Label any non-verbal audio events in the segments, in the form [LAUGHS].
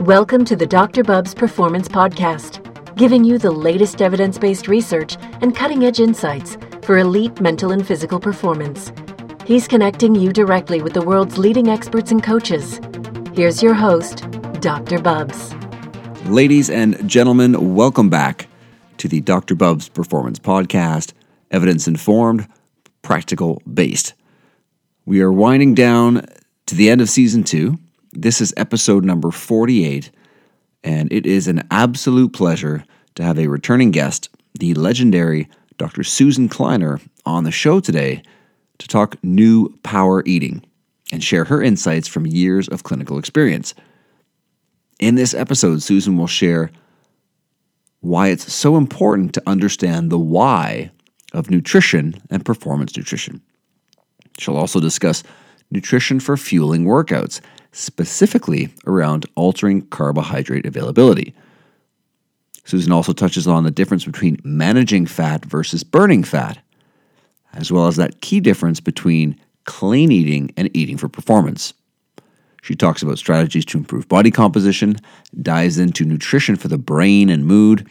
Welcome to the Dr. Bubbs Performance Podcast, giving you the latest evidence based research and cutting edge insights for elite mental and physical performance. He's connecting you directly with the world's leading experts and coaches. Here's your host, Dr. Bubbs. Ladies and gentlemen, welcome back to the Dr. Bubbs Performance Podcast, evidence informed, practical based. We are winding down to the end of season two. This is episode number 48, and it is an absolute pleasure to have a returning guest, the legendary Dr. Susan Kleiner, on the show today to talk new power eating and share her insights from years of clinical experience. In this episode, Susan will share why it's so important to understand the why of nutrition and performance nutrition. She'll also discuss nutrition for fueling workouts, specifically around altering carbohydrate availability. Susan also touches on the difference between managing fat versus burning fat, as well as that key difference between clean eating and eating for performance. She talks about strategies to improve body composition, dives into nutrition for the brain and mood,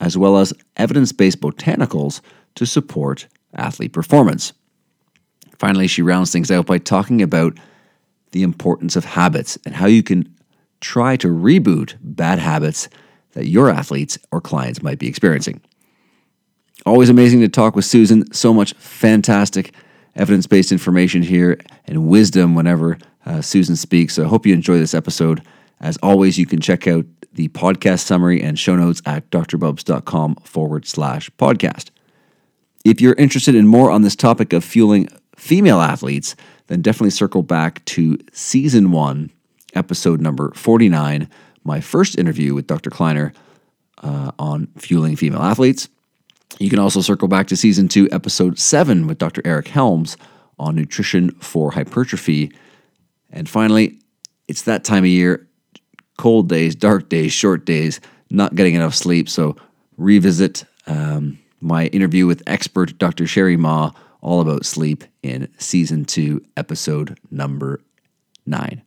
as well as evidence based botanicals to support athlete performance. Finally, she rounds things out by talking about the importance of habits and how you can try to reboot bad habits that your athletes or clients might be experiencing. Always amazing to talk with Susan. So much fantastic evidence based information here and wisdom whenever uh, Susan speaks. So I hope you enjoy this episode. As always, you can check out the podcast summary and show notes at drbubbs.com forward slash podcast. If you're interested in more on this topic of fueling female athletes, then definitely circle back to season one, episode number 49, my first interview with Dr. Kleiner uh, on fueling female athletes. You can also circle back to season two, episode seven, with Dr. Eric Helms on nutrition for hypertrophy. And finally, it's that time of year cold days, dark days, short days, not getting enough sleep. So revisit um, my interview with expert Dr. Cheri Mah all about sleep in season two, episode number nine.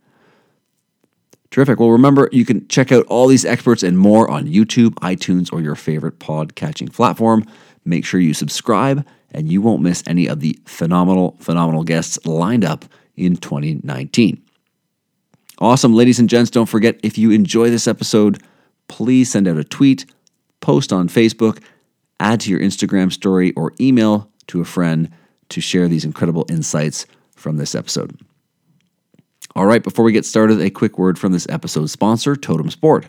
Terrific. Well, remember, you can check out all these experts and more on YouTube, iTunes, or your favorite pod catching platform. Make sure you subscribe, and you won't miss any of the phenomenal, phenomenal guests lined up in 2019. Awesome. Ladies and gents, don't forget if you enjoy this episode, please send out a tweet, post on Facebook, add to your Instagram story, or email to a friend to share these incredible insights from this episode. All right, before we get started, a quick word from this episode's sponsor, Totum Sport.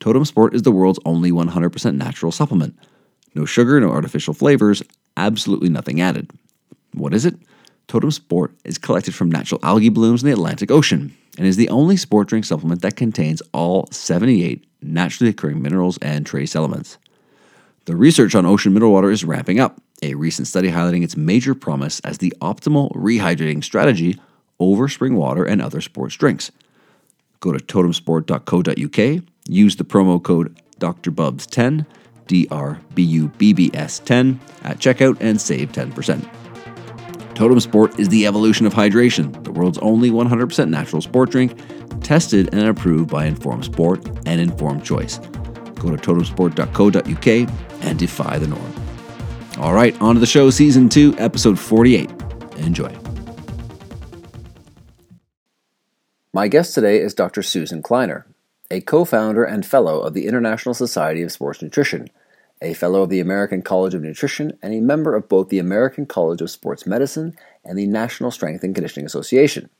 Totum Sport is the world's only 100% natural supplement. No sugar, no artificial flavors, absolutely nothing added. What is it? Totum Sport is collected from natural algae blooms in the Atlantic Ocean and is the only sport drink supplement that contains all 78 naturally occurring minerals and trace elements. The research on ocean mineral water is ramping up, a recent study highlighting its major promise as the optimal rehydrating strategy over spring water and other sports drinks. Go to totumsport.co.uk, use the promo code DRBubbs10, D R B U B B S 10 at checkout and save 10%. Totum Sport is the evolution of hydration, the world's only 100% natural sport drink, tested and approved by Informed Sport and Informed Choice. Go to totumsport.co.uk and defy the norm. All right, on to the show, season two, episode 48. Enjoy. My guest today is Dr. Susan Kleiner, a co founder and fellow of the International Society of Sports Nutrition, a fellow of the American College of Nutrition, and a member of both the American College of Sports Medicine and the National Strength and Conditioning Association.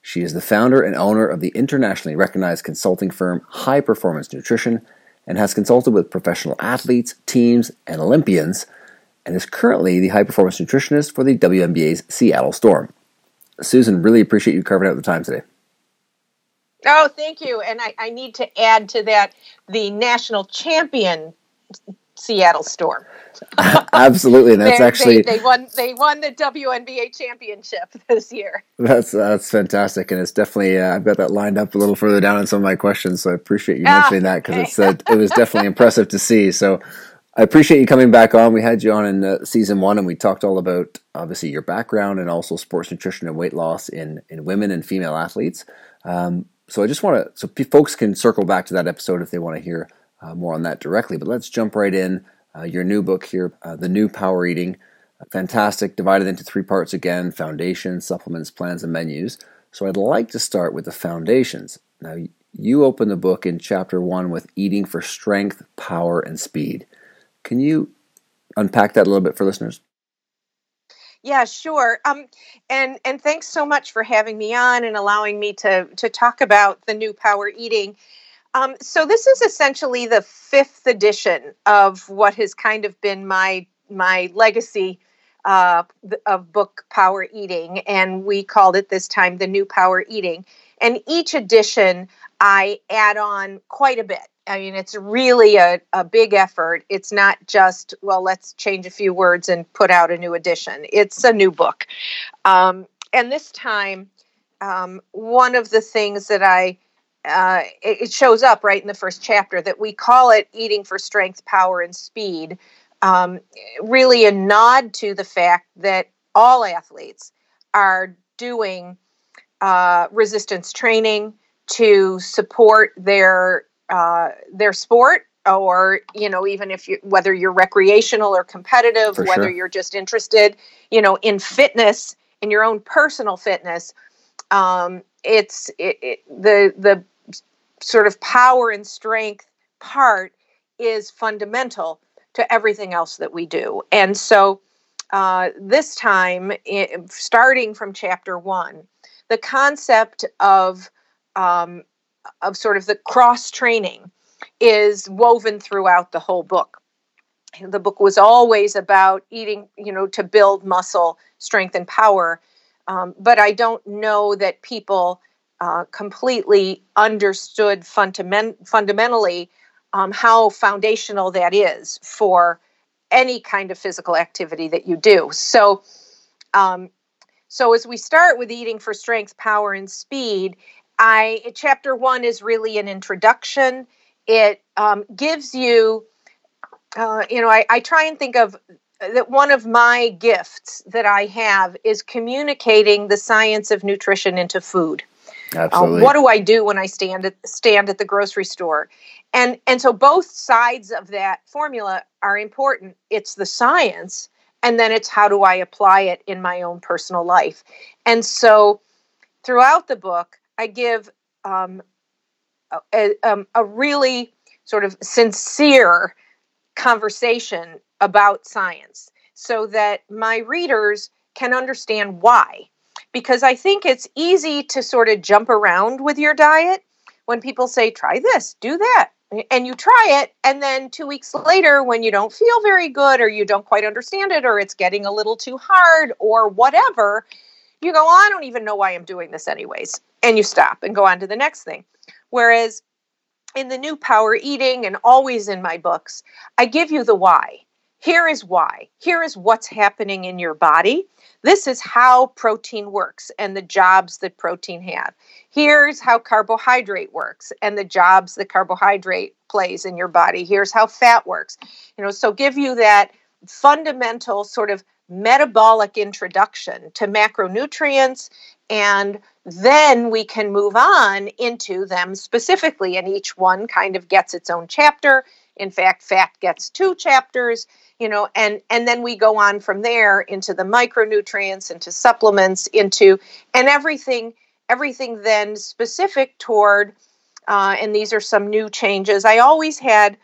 She is the founder and owner of the internationally recognized consulting firm High Performance Nutrition and has consulted with professional athletes, teams, and Olympians, and is currently the high performance nutritionist for the WNBA's Seattle Storm. Susan, really appreciate you carving out the time today. Oh, thank you. And I, I need to add to that the national champion Seattle Storm. [LAUGHS] Absolutely, and that's they, actually they, they, won. They won the WNBA championship [LAUGHS] this year. That's that's fantastic, and it's definitely uh, I've got that lined up a little further down in some of my questions. So I appreciate you Ah, mentioning that because okay. it's uh, it was definitely impressive to see. So I appreciate you coming back on. We had you on in uh, season one, and we talked all about obviously your background and also sports nutrition and weight loss in in women and female athletes. Um, so I just want to, so folks can circle back to that episode if they want to hear uh, more on that directly. But let's jump right in. Uh, your new book here, uh, The New Power Eating. Fantastic, divided into three parts again foundation, supplements, plans, and menus. So I'd like to start with the foundations. Now, you open the book in chapter one with eating for strength, power, and speed. Can you unpack that a little bit for listeners? Yeah, sure. Um, and and thanks so much for having me on and allowing me to to talk about the new power eating. Um, so this is essentially the fifth edition of what has kind of been my my legacy uh, of book Power Eating, and we called it this time the New Power Eating. And each edition, I add on quite a bit. I mean, it's really a, a big effort. It's not just, well, let's change a few words and put out a new edition. It's a new book. Um, and this time, um, one of the things that I, uh, it, it, shows up right in the first chapter that we call it Eating for Strength, Power, and Speed. Um, really a nod to the fact that all athletes are doing uh, resistance training to support their uh, their sport or you know even if you whether you're recreational or competitive For whether sure. you're just interested you know in fitness in your own personal fitness um, it's it, it, the the sort of power and strength part is fundamental to everything else that we do and so uh, this time it, starting from chapter one the concept of um, of sort of the cross training is woven throughout the whole book. The book was always about eating, you know, to build muscle, strength, and power. Um, but I don't know that people uh, completely understood fundament- fundamentally um, how foundational that is for any kind of physical activity that you do. So, um, so as we start with eating for strength, power, and speed, I chapter one is really an introduction. It um, gives you, uh, you know, I, I try and think of that one of my gifts that I have is communicating the science of nutrition into food. Absolutely. Um, what do I do when I stand at stand at the grocery store? And and so both sides of that formula are important. It's the science, and then it's how do I apply it in my own personal life. And so throughout the book, I give um, a, um, a really sort of sincere conversation about science so that my readers can understand why. Because I think it's easy to sort of jump around with your diet when people say, try this, do that. And you try it, and then two weeks later, when you don't feel very good, or you don't quite understand it, or it's getting a little too hard, or whatever, you go, oh, I don't even know why I'm doing this, anyways and you stop and go on to the next thing. Whereas in the new power eating and always in my books, I give you the why. Here is why. Here is what's happening in your body. This is how protein works and the jobs that protein have. Here's how carbohydrate works and the jobs that carbohydrate plays in your body. Here's how fat works. You know, so give you that fundamental sort of metabolic introduction to macronutrients and then we can move on into them specifically and each one kind of gets its own chapter. In fact fat gets two chapters you know and and then we go on from there into the micronutrients into supplements into and everything everything then specific toward uh, and these are some new changes. I always had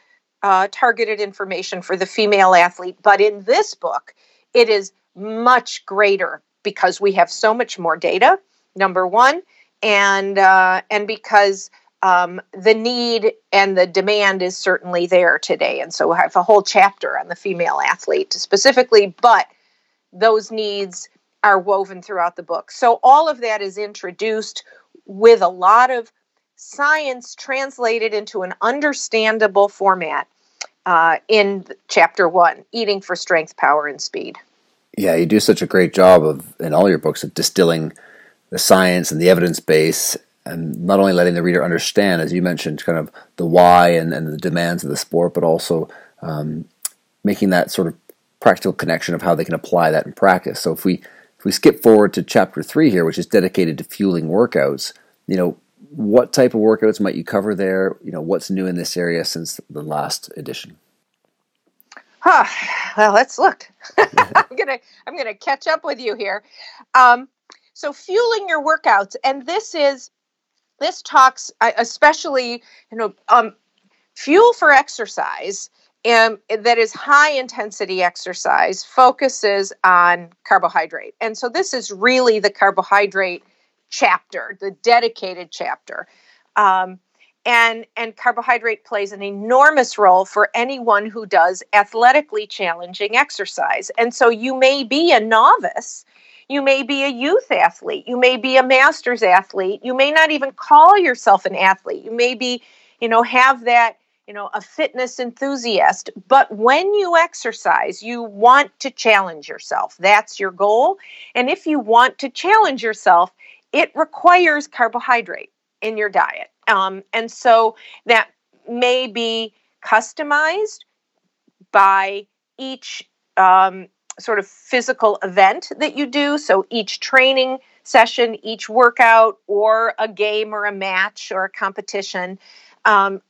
uh, targeted information for the female athlete but in this book it is much greater because we have so much more data. Number one, and uh, and because um, the need and the demand is certainly there today, and so I have a whole chapter on the female athlete specifically, but those needs are woven throughout the book. So all of that is introduced with a lot of science translated into an understandable format uh, in chapter one eating for strength, power, and speed. Yeah, you do such a great job of in all your books of distilling the science and the evidence base and not only letting the reader understand, as you mentioned, kind of the why and, and the demands of the sport, but also um, making that sort of practical connection of how they can apply that in practice. So if we if we skip forward to chapter three here, which is dedicated to fueling workouts, you know, what type of workouts might you cover there? You know, what's new in this area since the last edition? Huh. Well, let's look. [LAUGHS] I'm gonna I'm gonna catch up with you here. Um, so fueling your workouts, and this is this talks especially you know um, fuel for exercise and that is high intensity exercise focuses on carbohydrate and so this is really the carbohydrate chapter the dedicated chapter. Um, and and carbohydrate plays an enormous role for anyone who does athletically challenging exercise. And so you may be a novice. You may be a youth athlete. You may be a master's athlete. You may not even call yourself an athlete. You may be you know have that you know a fitness enthusiast. But when you exercise you want to challenge yourself. That's your goal. And if you want to challenge yourself it requires carbohydrate in your diet um, and so that may be customized by each um, sort of physical event that you do. So each training session, each workout, or a game or a match or a competition. Um,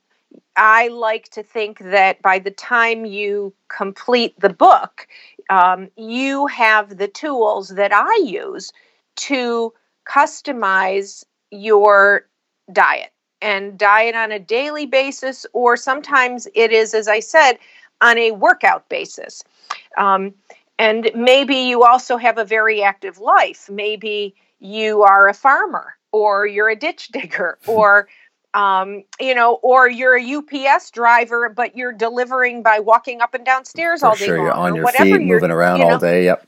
I like to think that by the time you complete the book, um, you have the tools that I use to customize your diet and diet on a daily basis, or sometimes it is, as I said, on a workout basis. Um, and maybe you also have a very active life. Maybe you are a farmer, or you're a ditch [LAUGHS] digger, or um, you know, or you're a UPS driver, but you're delivering by walking up and down stairs For all day sure, long, you're on or your whatever feet, moving around you know, all day. Yep.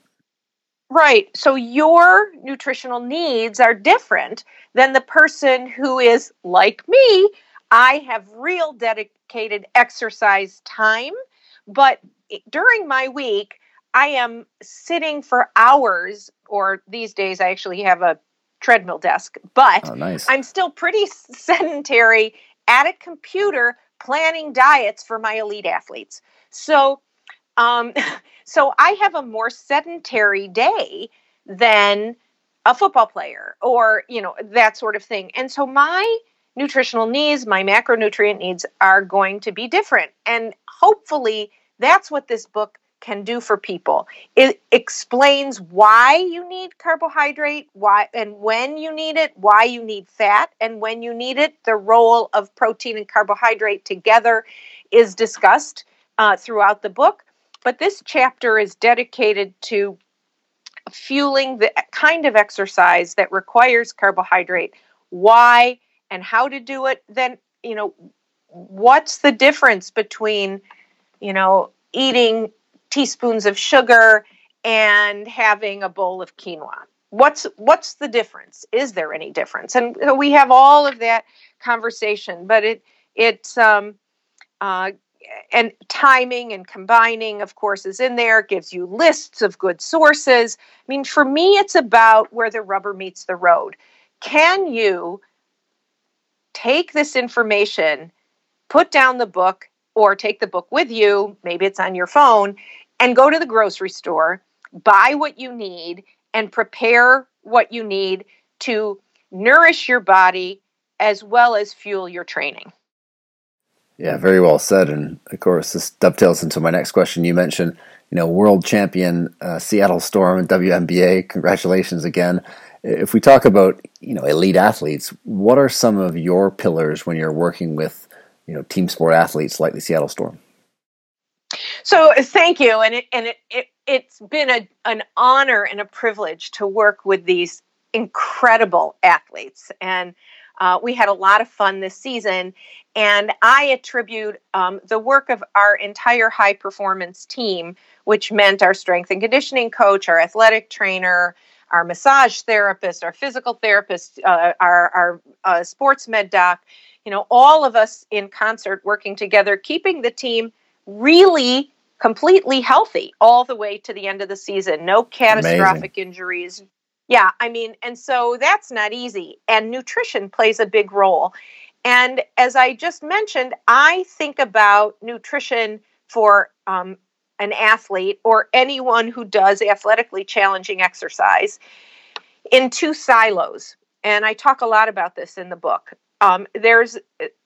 Right. So your nutritional needs are different than the person who is like me. I have real dedicated exercise time, but during my week, I am sitting for hours, or these days I actually have a treadmill desk, but Oh, nice. I'm still pretty [LAUGHS] sedentary at a computer planning diets for my elite athletes. So, um, [LAUGHS] so I have a more sedentary day than a football player or, you know, that sort of thing. And so my nutritional needs, my macronutrient needs are going to be different. And hopefully that's what this book can do for people. It explains why you need carbohydrate, why and when you need it, why you need fat and when you need it. The role of protein and carbohydrate together is discussed uh, throughout the book. But this chapter is dedicated to fueling the kind of exercise that requires carbohydrate, why and how to do it. Then, you know, what's the difference between, you know, eating teaspoons of sugar and having a bowl of quinoa? What's what's the difference? Is there any difference? And we have all of that conversation but it it's um uh and timing and combining of course is in there gives you lists of good sources i mean for me it's about where the rubber meets the road can you take this information put down the book or take the book with you maybe it's on your phone and go to the grocery store, buy what you need, and prepare what you need to nourish your body as well as fuel your training. Yeah, very well said. And of course, this dovetails into my next question. You mentioned, you know, world champion uh, Seattle Storm and WNBA. Congratulations again. If we talk about, you know, elite athletes, what are some of your pillars when you're working with, you know, team sport athletes like the Seattle Storm? So thank you, and it and it, it it's been a an honor and a privilege to work with these incredible athletes, and uh, we had a lot of fun this season. And I attribute um, the work of our entire high performance team, which meant our strength and conditioning coach, our athletic trainer, our massage therapist, our physical therapist, uh, our, our uh, sports med doc, you know, all of us in concert working together, keeping the team really completely healthy all the way to the end of the season. No catastrophic Amazing. injuries. Yeah, I mean, and so that's not easy. And nutrition plays a big role. And as I just mentioned, I think about nutrition for um, an athlete or anyone who does athletically challenging exercise in two silos. and I talk a lot about this in the book. Um, there's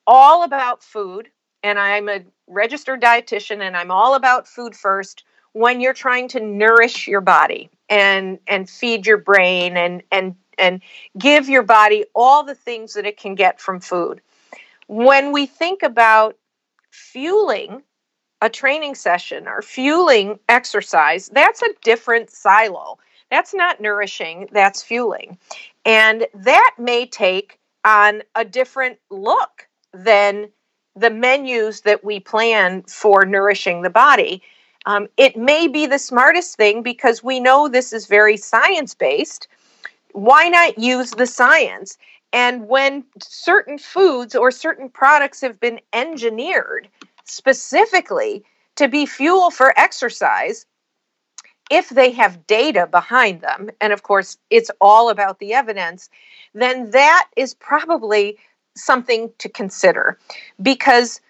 all about food, and I'm a registered dietitian, and I'm all about food first when you're trying to nourish your body and and feed your brain and and and give your body all the things that it can get from food. When we think about fueling a training session or fueling exercise, that's a different silo. That's not nourishing, that's fueling. And that may take on a different look than the menus that we plan for nourishing the body. Um, it may be the smartest thing because we know this is very science based. Why not use the science? And when certain foods or certain products have been engineered specifically to be fuel for exercise, if they have data behind them, and of course it's all about the evidence, then that is probably something to consider. Because,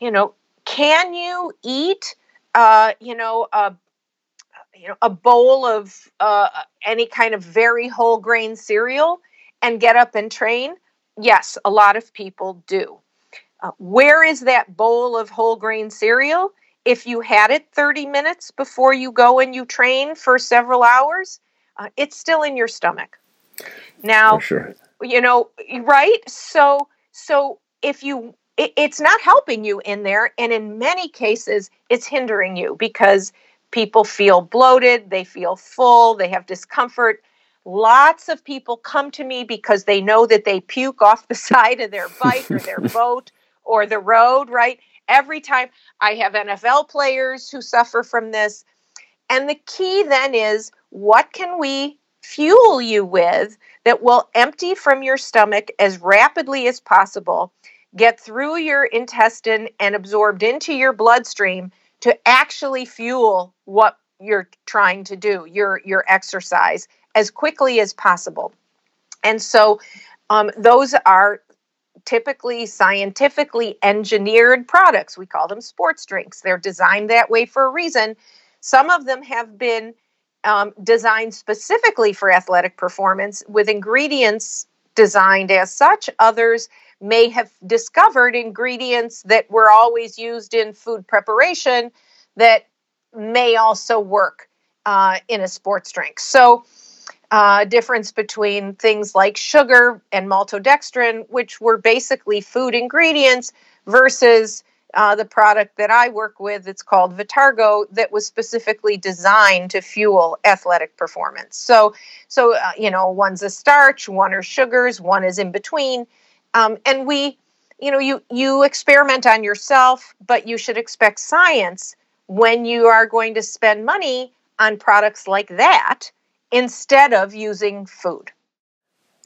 you know, can you eat, uh, you know, a you know a bowl of uh, any kind of very whole grain cereal and get up and train? Yes, a lot of people do. Uh, where is that bowl of whole grain cereal? if you had it 30 minutes before you go and you train for several hours, uh, it's still in your stomach. Now, sure. you know, right? So, so if you, it, it's not helping you in there, and in many cases, it's hindering you because people feel bloated, they feel full, they have discomfort. Lots of people come to me because they know that they puke off the [LAUGHS] side of their bike or their [LAUGHS] boat or the road, right? Every time I have NFL players who suffer from this. And the key then is what can we fuel you with that will empty from your stomach as rapidly as possible, get through your intestine and absorbed into your bloodstream to actually fuel what you're trying to do, your your exercise as quickly as possible. And so um, those are typically scientifically engineered products. We call them sports drinks. They're designed that way for a reason. Some of them have been um, designed specifically for athletic performance with ingredients designed as such. Others may have discovered ingredients that were always used in food preparation that may also work uh, in a sports drink. So, uh, difference between things like sugar and maltodextrin, which were basically food ingredients, versus uh, the product that I work with. It's called Vitargo, that was specifically designed to fuel athletic performance. So, so uh, you know, one's a starch, one are sugars, one is in between, um, and we, you know, you you experiment on yourself, but you should expect science when you are going to spend money on products like that instead of using food.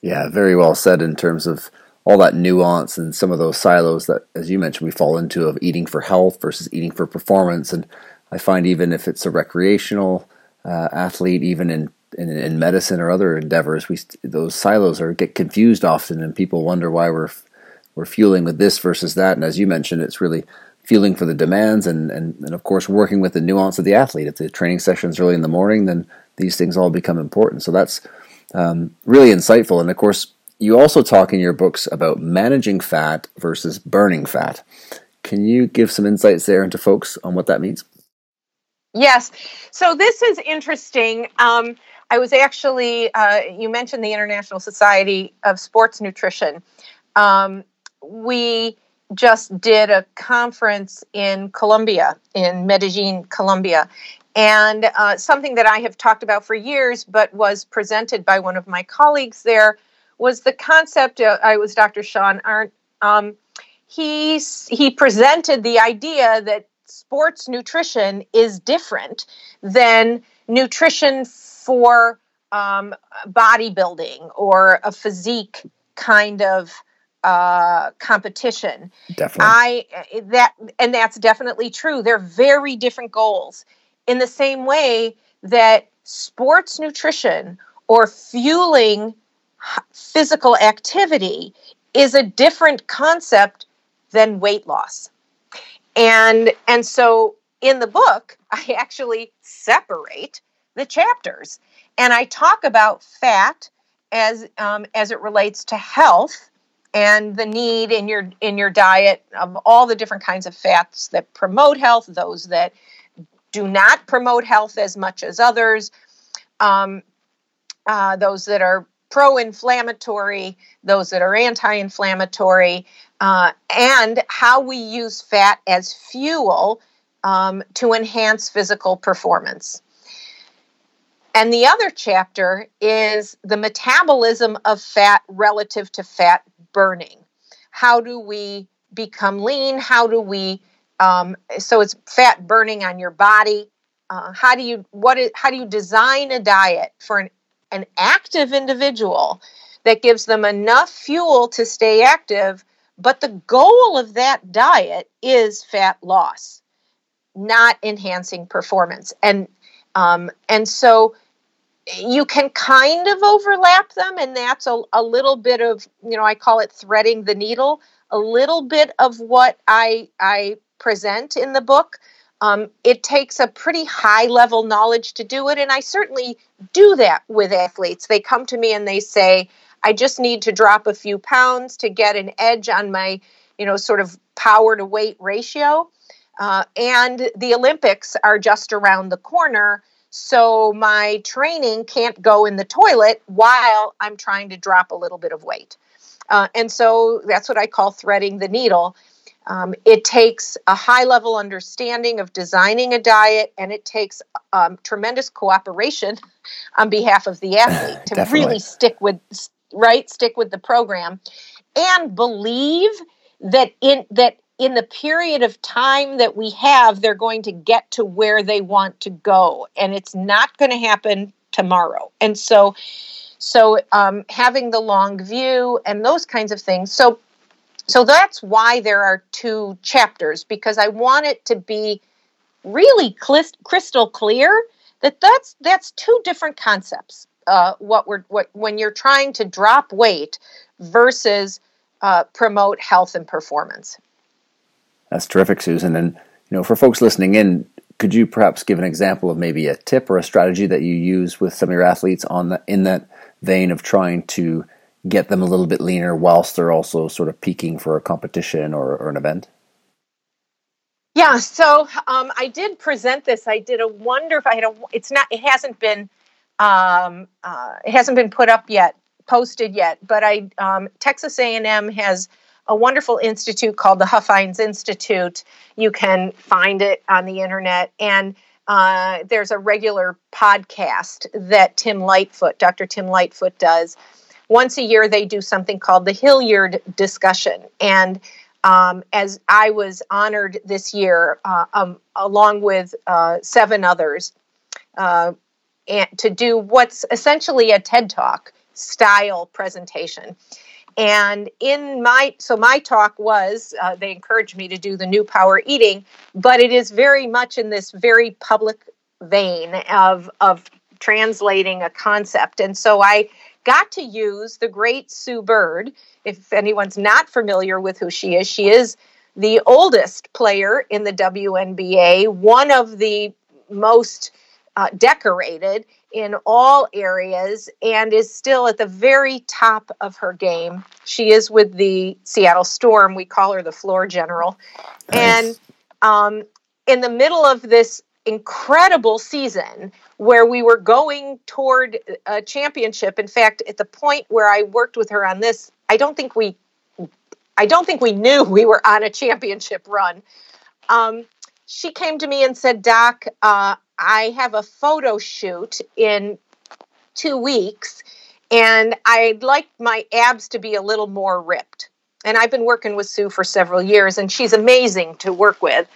Yeah, very well said in terms of all that nuance and some of those silos that, as you mentioned, we fall into of eating for health versus eating for performance. And I find even if it's a recreational uh, athlete, even in, in, in medicine or other endeavors, we those silos are get confused often, and people wonder why we're we're fueling with this versus that. And as you mentioned, it's really fueling for the demands and, and, and of course working with the nuance of the athlete. If the training session is early in the morning, then these things all become important. So that's um, really insightful. And of course, you also talk in your books about managing fat versus burning fat. Can you give some insights there into folks on what that means? Yes. So this is interesting. Um, I was actually, uh, you mentioned the International Society of Sports Nutrition. Um, we just did a conference in Colombia, in Medellin, Colombia, and uh, something that I have talked about for years, but was presented by one of my colleagues there, was the concept. Of, I was Dr. Shawn Arent. Um, he he presented the idea that sports nutrition is different than nutrition for um, bodybuilding or a physique kind of uh, competition. Definitely. I that and that's definitely true. They're very different goals in the same way that sports nutrition or fueling physical activity is a different concept than weight loss. And and so in the book [LAUGHS] I actually separate the chapters and I talk about fat as um, as it relates to health and the need in your in your diet of all the different kinds of fats that promote health, those that do not promote health as much as others, um, uh, those that are pro-inflammatory, those that are anti-inflammatory, uh, and how we use fat as fuel um, to enhance physical performance. And the other chapter is the metabolism of fat relative to fat burning. How do we become lean? How do we, um, so it's fat burning on your body. Uh, how do you what is, how do you design a diet for an, an active individual that gives them enough fuel to stay active but the goal of that diet is fat loss not enhancing performance and um, and so you can kind of overlap them and that's a, a little bit of you know i call it threading the needle a little bit of what i i present in the book. Um, it takes a pretty high level knowledge to do it and i certainly do that with athletes. They come to me and they say i just need to drop a few pounds to get an edge on my you know sort of power to weight ratio uh, and the olympics are just around the corner so my training can't go in the toilet while I'm trying to drop a little bit of weight. Uh, and so that's what I call threading the needle. Um, it takes a high level understanding of designing a diet and it takes um, tremendous cooperation [LAUGHS] on behalf of the [LAUGHS] athlete to really stick with right stick with the program and believe that in that in the period of time that we have, they're going to get to where they want to go, and it's not going to happen tomorrow. And so, so um, having the long view and those kinds of things. So, so that's why there are two chapters because I want it to be really crystal clear that that's that's two different concepts. Uh, what we're what when you're trying to drop weight versus uh, promote health and performance. That's terrific, Susan. And you know, for folks listening in, could you perhaps give an example of maybe a tip or a strategy that you use with some of your athletes on the, in that vein of trying to get them a little bit leaner whilst they're also sort of peaking for a competition or, or an event? Yeah, so um, I did present this. I did a wonder if I had a. It's not. It hasn't been. Um, uh, it hasn't been put up yet, posted yet. But I um, Texas A and M has a wonderful institute called the Huffines Institute. You can find it on the internet. And uh, there's a regular podcast that Tim Lightfoot, Dr. Tim Lightfoot, does. Once a year, they do something called the Hilliard discussion. And um, as I was honored this year, uh, um, along with uh, seven others, uh, and to do what's essentially a TED Talk style presentation. And in my, so my talk was, uh, they encouraged me to do the new power eating, but it is very much in this very public vein of, of translating a concept. And so I got to use the great Sue Bird. If anyone's not familiar with who she is, she is the oldest player in the WNBA, one of the most uh, decorated in all areas and is still at the very top of her game. She is with the Seattle Storm. We call her the floor general. Nice. And um, in the middle of this incredible season where we were going toward a championship, in fact, at the point where I worked with her on this, I don't think we. I don't think we knew we were on a championship run. Um, she came to me and said, Doc, uh, I have a photo shoot in two weeks, and I'd like my abs to be a little more ripped. And I've been working with Sue for several years, and she's amazing to work with.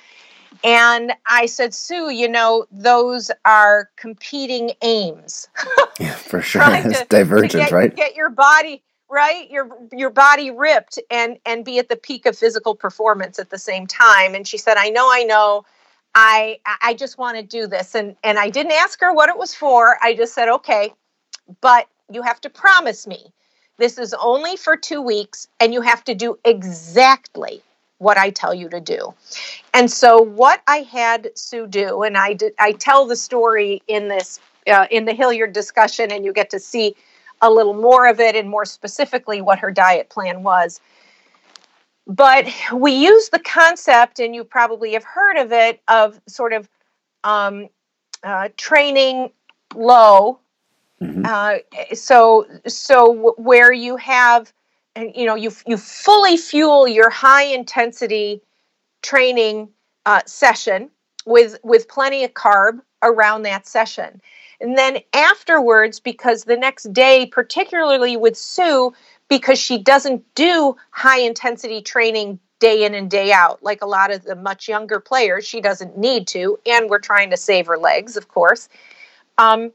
And I said, Sue, you know, those are competing aims. [LAUGHS] yeah, for sure. it's to, divergent, to get, right? Get your body right, your your body ripped, and and be at the peak of physical performance at the same time. And she said, I know, I know. I I just want to do this and and I didn't ask her what it was for. I just said, "Okay, but you have to promise me this is only for 2 weeks and you have to do exactly what I tell you to do." And so what I had Sue do and I did I tell the story in this uh, in the Hilliard discussion and you get to see a little more of it and more specifically what her diet plan was. But we use the concept, and you probably have heard of it, of sort of um, uh, training low. Mm-hmm. Uh, so, so where you have, you know, you you fully fuel your high intensity training uh, session with with plenty of carb around that session. And then afterwards, because the next day, particularly with Sue, because she doesn't do high intensity training day in and day out like a lot of the much younger players, she doesn't need to. And we're trying to save her legs, of course. Um,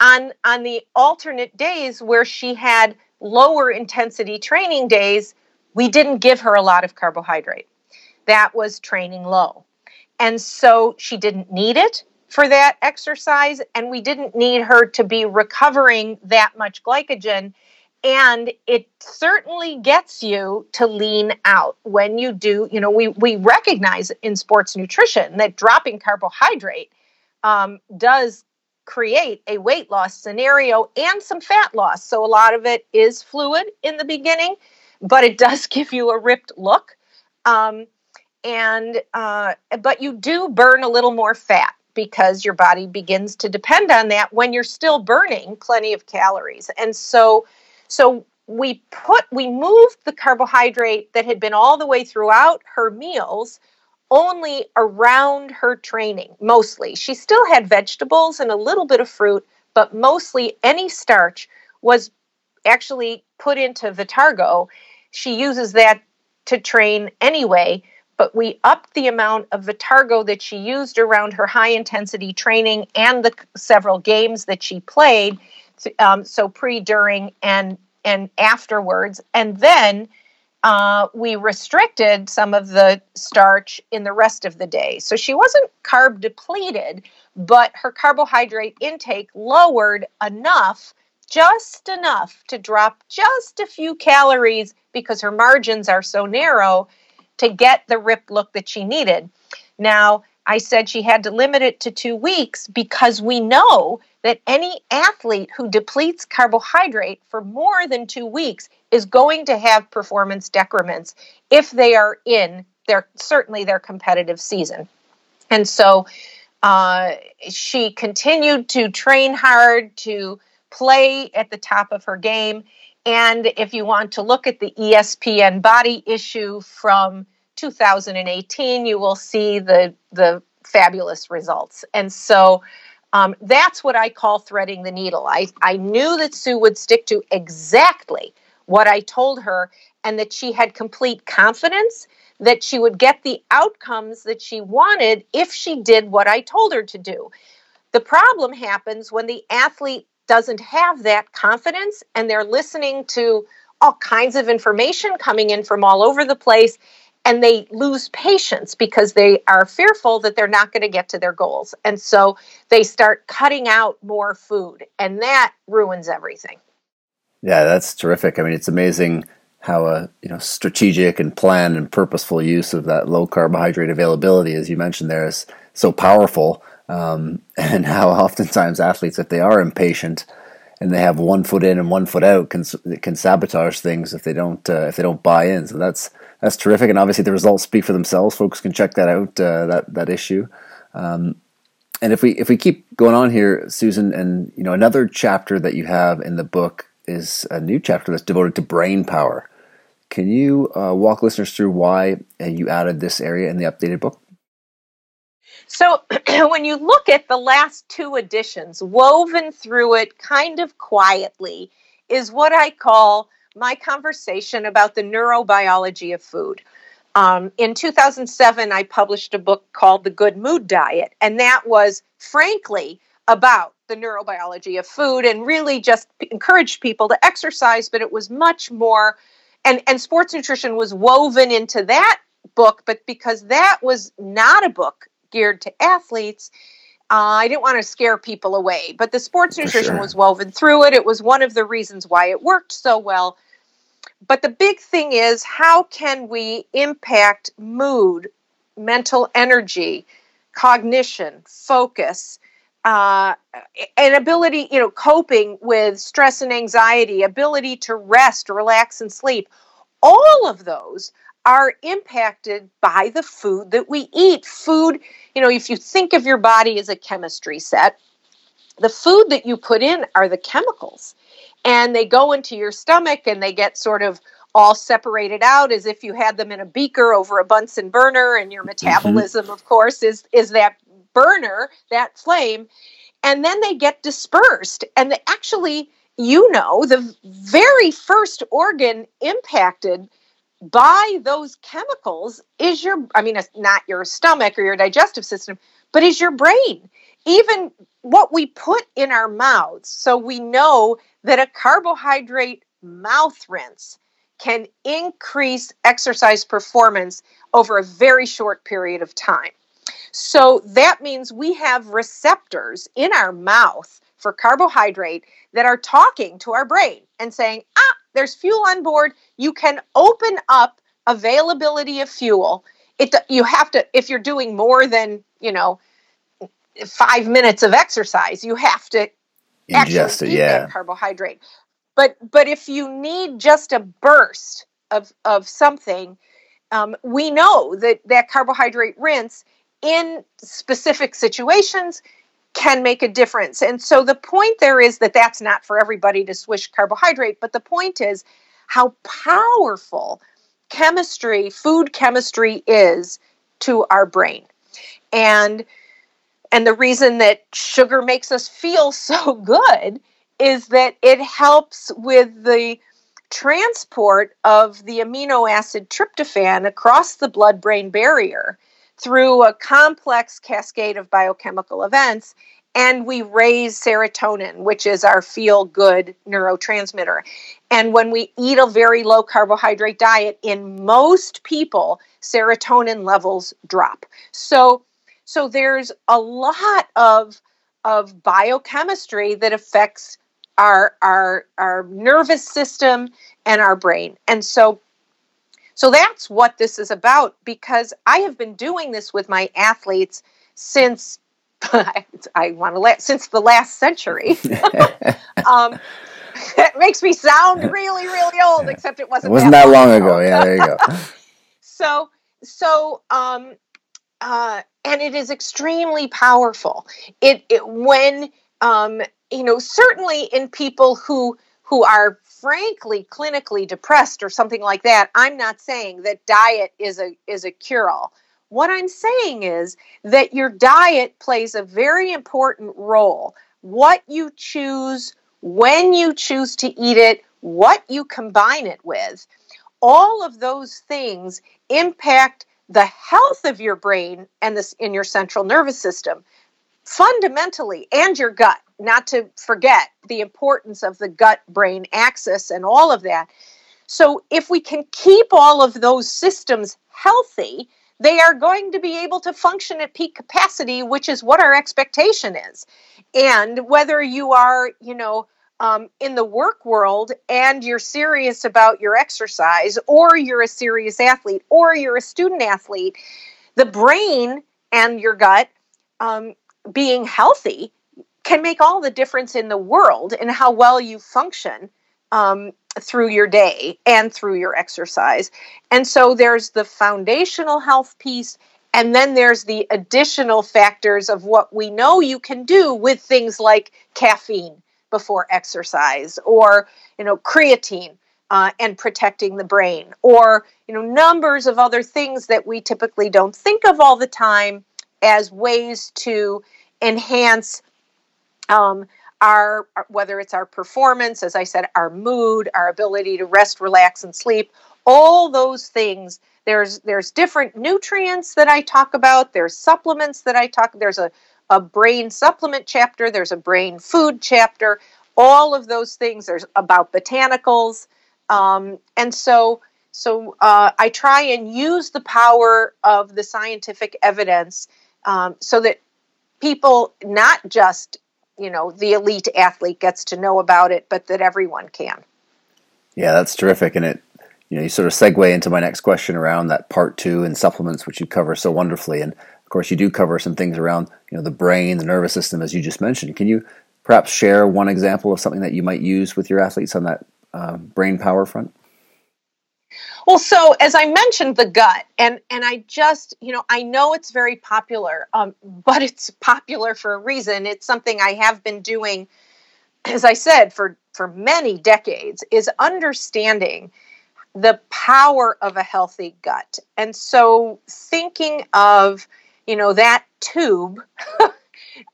on on the alternate days where she had lower intensity training days, we didn't give her a lot of carbohydrate. That was training low. And so she didn't need it for that exercise, and we didn't need her to be recovering that much glycogen. And it certainly gets you to lean out when you do. You know, we, we recognize in sports nutrition that dropping carbohydrate um, does create a weight loss scenario and some fat loss. So a lot of it is fluid in the beginning, but it does [LAUGHS] give you a ripped look. Um, and uh, but you do burn a little more fat because your body begins to depend on that when you're still burning plenty of calories and so so we put we moved the carbohydrate that had been all the way throughout her meals only around her training mostly she still had vegetables and a little bit of fruit but mostly any starch was actually put into vitargo she uses that to train anyway but we upped the amount of Vitargo that she used around her high intensity training and the several games that she played. Um, so pre, during, and and afterwards, and then uh, we restricted some of the starch in the rest of the day. So she wasn't carb depleted, but her carbohydrate intake lowered enough, just enough to drop just a few calories because her margins are so narrow to get the ripped look that she needed. Now, I said she had to limit it to two weeks because we know that any athlete who depletes carbohydrate for more than two weeks is going to have performance decrements if they are in their certainly their competitive season. And so uh, she continued to train hard to play at the top of her game. And if you want to look at the ESPN body issue from 2018, you will see the the fabulous results. And so um, that's what I call threading the needle. I, I knew that Sue would stick to exactly what I told her and that she had complete confidence that she would get the outcomes that she wanted if she did what I told her to do. The problem happens when the athlete doesn't have that confidence and they're listening to all kinds of information coming in from all over the place and they lose patience because they are fearful that they're not going to get to their goals. And so they start cutting out more food, and that ruins everything. Yeah, that's terrific. I mean, it's amazing how a you know strategic and planned and purposeful use of that low carbohydrate availability, as you mentioned there, is so powerful. Um, [LAUGHS] and how oftentimes athletes, if they are impatient and they have one foot in and one foot out, can can sabotage things if they don't uh, if they don't buy in. So that's that's terrific, and obviously the results speak for themselves. Folks can check that out uh, that that issue. Um, and if we if we keep going on here, Susan, and you know another chapter that you have in the book is a new chapter that's devoted to brain power. Can you uh, walk listeners through why uh, you added this area in the updated book? So, [CLEARS THROAT] when you look at the last two editions, woven through it kind of quietly is what I call my conversation about the neurobiology of food. Um, in 2007, I published a book called The Good Mood Diet, and that was frankly about the neurobiology of food and really just encouraged people to exercise, but it was much more, and, and sports nutrition was woven into that book, but because that was not a book geared to athletes, uh, I didn't want to scare people away. But the sports nutrition sure. was woven through it. It was one of the reasons why it worked so well but the big thing is how can we impact mood, mental energy, cognition, focus, uh, an ability, you know, coping with stress and anxiety, ability to rest, relax, and sleep. All of those are impacted by the food that we eat. Food, you know, if you think of your body as a chemistry set, the food that you put in are the chemicals. And they go into your stomach and they get sort of all separated out as if you had them in a beaker over a Bunsen burner and your mm-hmm. metabolism mm-hmm. of course is is that burner, that flame, and then they get dispersed and they actually you know the very first organ impacted by those chemicals is your i mean it's not your stomach or your digestive system but is your brain. Even what we put in our mouths so we know that a carbohydrate mouth rinse can increase exercise performance over a very short period of time. So that means we have receptors in our mouth for carbohydrate that are talking to our brain and saying there's fuel on board. You can open up availability of fuel. It you have to if you're doing more than you know five minutes of exercise, you have to ingest it. Yeah, carbohydrate. But but if you need just a burst of of something, um, we know that that carbohydrate rinse in specific situations can make a difference. And so the point there is that that's not for everybody to swish carbohydrate, but the point is how powerful chemistry, food chemistry is to our brain. And and the reason that sugar makes us feel [LAUGHS] so good is that it helps with the transport of the amino acid tryptophan across the blood brain barrier through a complex cascade of biochemical events and we raise serotonin, which is our feel good neurotransmitter. And when we eat a very low carbohydrate diet, in most people, serotonin levels drop. So, so there's a lot of, of biochemistry that affects our, our, our nervous system and our brain. And so so that's what this is about because I have been doing this with my athletes since [LAUGHS] I want to let since the last century. [LAUGHS] um, [LAUGHS] it makes me sound really, really old, except it wasn't. It wasn't that, that long ago. ago. Yeah, there you go. so, so, um, uh, and it is extremely powerful. It, it when um, you know, certainly in people who who are frankly clinically depressed or something like that i'm not saying that diet is a is a cure all what i'm saying is that your diet plays a very important role. What you choose when you choose to eat it what you combine it with all of those things impact the health of your brain and this in your central nervous system fundamentally and your gut not to forget the importance of the gut brain axis and all of that. So, if we can keep all of those systems healthy, they are going to be able to function at peak capacity, which is what our expectation is. And whether you are, you know, um, in the work world and you're serious about your exercise, or you're a serious athlete, or you're a student athlete, the brain and your gut um, being healthy can make all the difference in the world in how well you function um, through your day and through your exercise. And so there's the foundational health piece, and then there's the additional factors of what we know you can do with things like caffeine before exercise or you know creatine uh, and protecting the brain or you know numbers of other things that we typically don't think of all the time as ways to enhance um, our whether it's our performance, as I said, our mood, our ability to rest, relax, and sleep, all those things. There's there's different nutrients that I talk about. There's supplements that I talk. There's a a brain supplement chapter. There's a brain food chapter. All of those things. There's about botanicals, um, and so so uh, I try and use the power of the scientific evidence um, so that people not just you know the elite athlete gets to know about it, but that everyone can. Yeah, that's terrific, and it you know you sort of segue into my next question around that part two and supplements, which you cover so wonderfully. And of course, you do cover some things around you know the brain, the nervous system, as you just mentioned. Can you perhaps share one example of something that you might use with your athletes on that uh, brain power front? Well, so as I mentioned, the gut, and and I just, you know, I know it's very popular, um, but it's popular for a reason. It's something I have been doing, as I said, for for many decades. Is understanding the power of a healthy gut, and so thinking of, you know, that tube. [LAUGHS]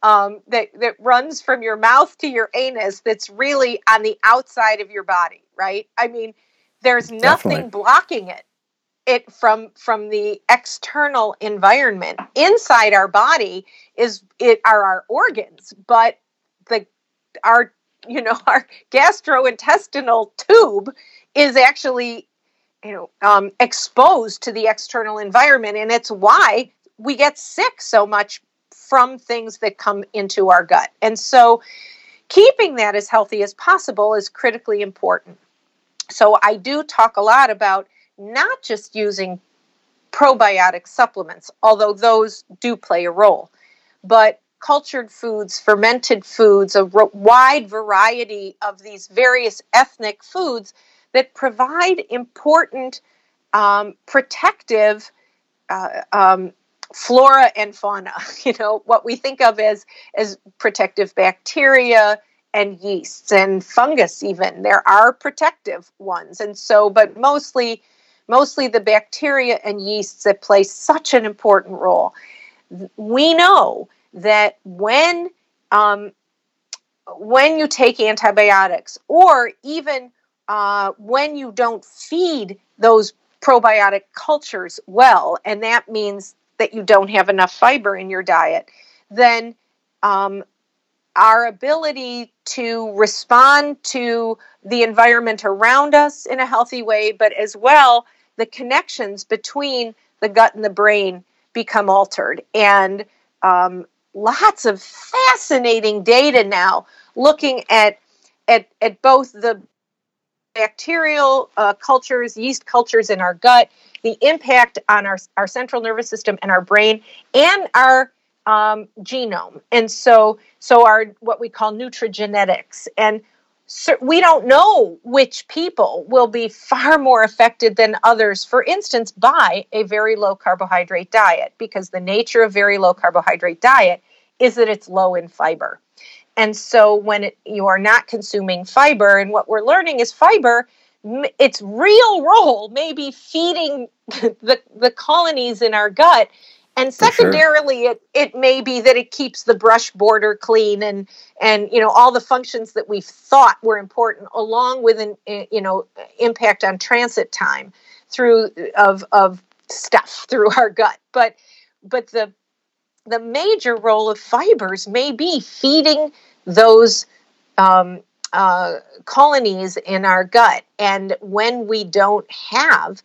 um, that that runs from your mouth to your anus. That's really on the outside of your body, right? I mean, there's nothing Definitely. blocking it it from from the external environment. Inside our body is it are our organs but the our you know [LAUGHS] our gastrointestinal tube is actually you know um, exposed to the external environment and it's why we get sick so much from things that come into our gut. And so keeping that as healthy as possible is critically important so I do talk a lot about not just using probiotic supplements, although those do play a role, but cultured foods, fermented foods, a wide variety of these various ethnic foods that provide important um, protective uh, um, flora and fauna. [LAUGHS] You know, what we think of as, as protective bacteria, and yeasts and fungus even. There are protective ones. And so but mostly mostly the bacteria and yeasts that play such an important role. We know that when um, when you take antibiotics or even uh, when you don't feed those probiotic cultures well and that means that you don't have enough fiber in your diet then um, our ability to respond to the environment around us in a healthy way, but as well, the connections between the gut and the brain become altered. And um, lots of fascinating data now looking at, at, at both the bacterial uh, cultures, yeast cultures in our gut, the impact on our, our central nervous system and our brain, and our um, genome, and so so our what we call nutrigenetics, and so we don't know which people will be far more affected than others. For instance, by a very low carbohydrate diet, because the nature of very low carbohydrate diet is that it's low in fiber. And so when it, you are not consuming fiber, and what we're learning is fiber, its real role may be feeding [LAUGHS] the, the colonies in our gut and secondarily sure. it, it may be that it keeps the brush border clean and and you know all the functions that we've thought were important along with an eh, you know impact on transit time through of of stuff [LAUGHS] through our gut but but the the major role of fibers may be feeding those um, uh, colonies in our gut and when we don't have